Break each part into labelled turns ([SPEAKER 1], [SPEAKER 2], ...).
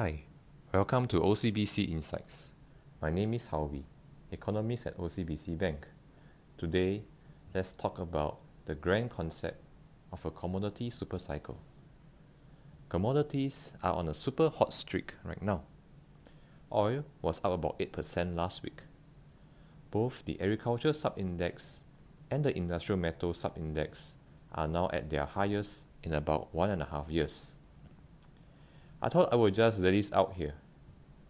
[SPEAKER 1] Hi, welcome to OCBC Insights. My name is Howie, economist at OCBC Bank. Today, let's talk about the grand concept of a commodity supercycle. Commodities are on a super hot streak right now. Oil was up about 8% last week. Both the agriculture subindex and the industrial metal subindex are now at their highest in about one and a half years. I thought I would just lay this out here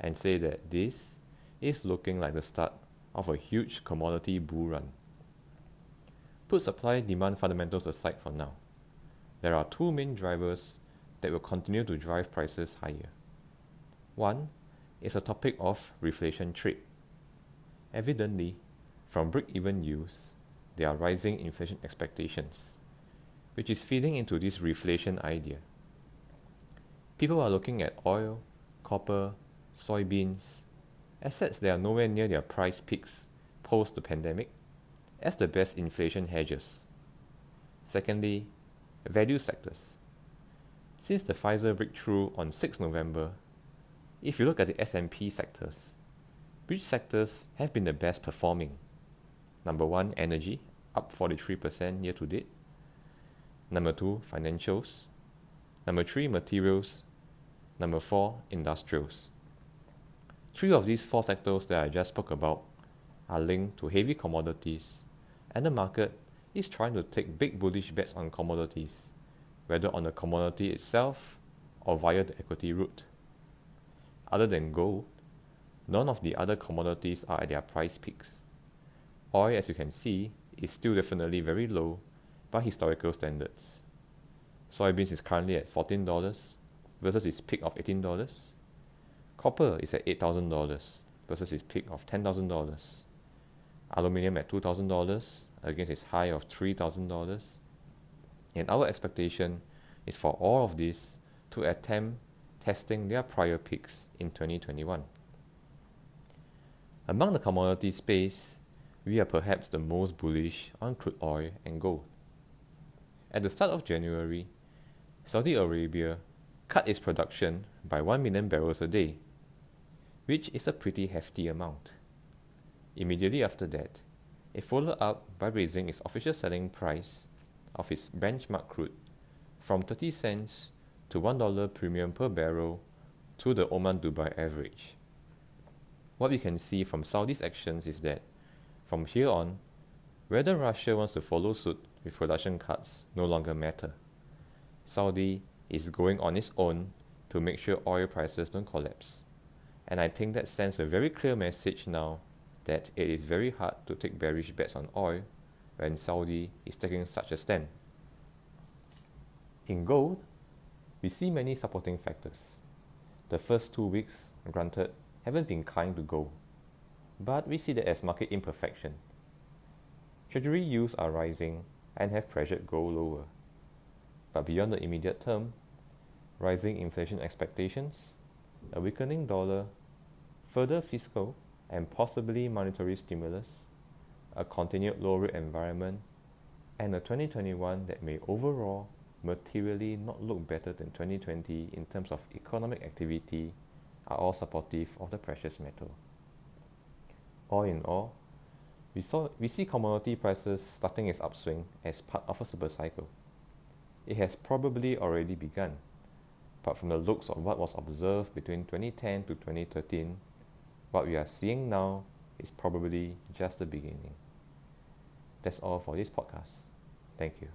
[SPEAKER 1] and say that this is looking like the start of a huge commodity bull run. Put supply demand fundamentals aside for now. There are two main drivers that will continue to drive prices higher. One is a topic of reflation trade. Evidently, from break even yields, there are rising inflation expectations, which is feeding into this reflation idea. People are looking at oil, copper, soybeans, assets that are nowhere near their price peaks post the pandemic, as the best inflation hedges. Secondly, value sectors. Since the Pfizer breakthrough on 6 November, if you look at the S&P sectors, which sectors have been the best performing? Number 1, energy, up 43% year to date. Number 2, financials. Number 3, materials, Number four, industrials. Three of these four sectors that I just spoke about are linked to heavy commodities, and the market is trying to take big bullish bets on commodities, whether on the commodity itself or via the equity route. Other than gold, none of the other commodities are at their price peaks. Oil, as you can see, is still definitely very low by historical standards. Soybeans is currently at $14, versus its peak of $18. Copper is at $8,000 versus its peak of $10,000. Aluminium at $2,000 against its high of $3,000. And our expectation is for all of these to attempt testing their prior peaks in 2021. Among the commodity space, we are perhaps the most bullish on crude oil and gold. At the start of January, Saudi Arabia cut its production by 1 million barrels a day, which is a pretty hefty amount. Immediately after that, it followed up by raising its official selling price of its benchmark crude from 30 cents to $1 premium per barrel to the Oman Dubai average. What we can see from Saudi's actions is that from here on, whether Russia wants to follow suit with production cuts no longer matter. Saudi is going on its own to make sure oil prices don't collapse. And I think that sends a very clear message now that it is very hard to take bearish bets on oil when Saudi is taking such a stand. In gold, we see many supporting factors. The first two weeks, granted, haven't been kind to gold, but we see that as market imperfection. Treasury yields are rising and have pressured gold lower. But beyond the immediate term, rising inflation expectations, a weakening dollar, further fiscal and possibly monetary stimulus, a continued low rate environment, and a 2021 that may overall materially not look better than 2020 in terms of economic activity are all supportive of the precious metal. All in all, we, saw, we see commodity prices starting its upswing as part of a super cycle. It has probably already begun but from the looks of what was observed between 2010 to 2013, what we are seeing now is probably just the beginning. That's all for this podcast. Thank you.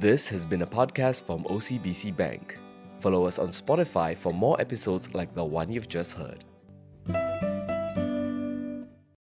[SPEAKER 2] This has been a podcast from OCBC Bank. Follow us on Spotify for more episodes like the one you've just heard.